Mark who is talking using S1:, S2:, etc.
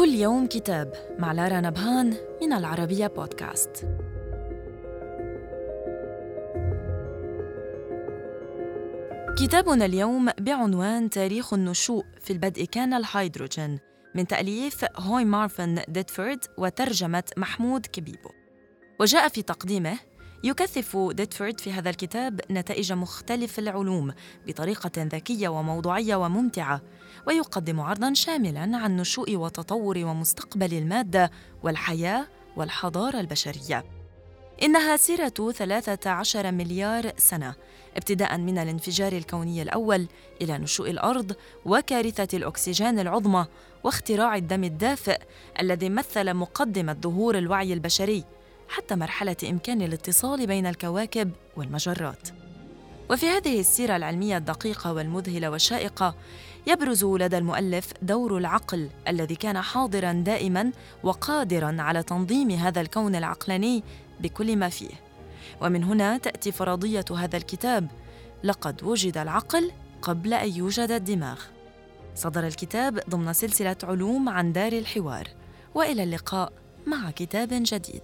S1: كل يوم كتاب مع لارا نبهان من العربية بودكاست. كتابنا اليوم بعنوان تاريخ النشوء في البدء كان الهيدروجين من تأليف هوي مارفن ديتفورد وترجمة محمود كبيبو وجاء في تقديمه يكثف ديتفورد في هذا الكتاب نتائج مختلف العلوم بطريقة ذكية وموضوعية وممتعة ويقدم عرضا شاملا عن نشوء وتطور ومستقبل المادة والحياة والحضارة البشرية. إنها سيرة 13 مليار سنة ابتداء من الانفجار الكوني الأول إلى نشوء الأرض وكارثة الأكسجين العظمى واختراع الدم الدافئ الذي مثل مقدمة ظهور الوعي البشري. حتى مرحلة إمكان الاتصال بين الكواكب والمجرات. وفي هذه السيرة العلمية الدقيقة والمذهلة والشائقة يبرز لدى المؤلف دور العقل الذي كان حاضرا دائما وقادرا على تنظيم هذا الكون العقلاني بكل ما فيه. ومن هنا تأتي فرضية هذا الكتاب: لقد وجد العقل قبل أن يوجد الدماغ. صدر الكتاب ضمن سلسلة علوم عن دار الحوار، وإلى اللقاء مع كتاب جديد.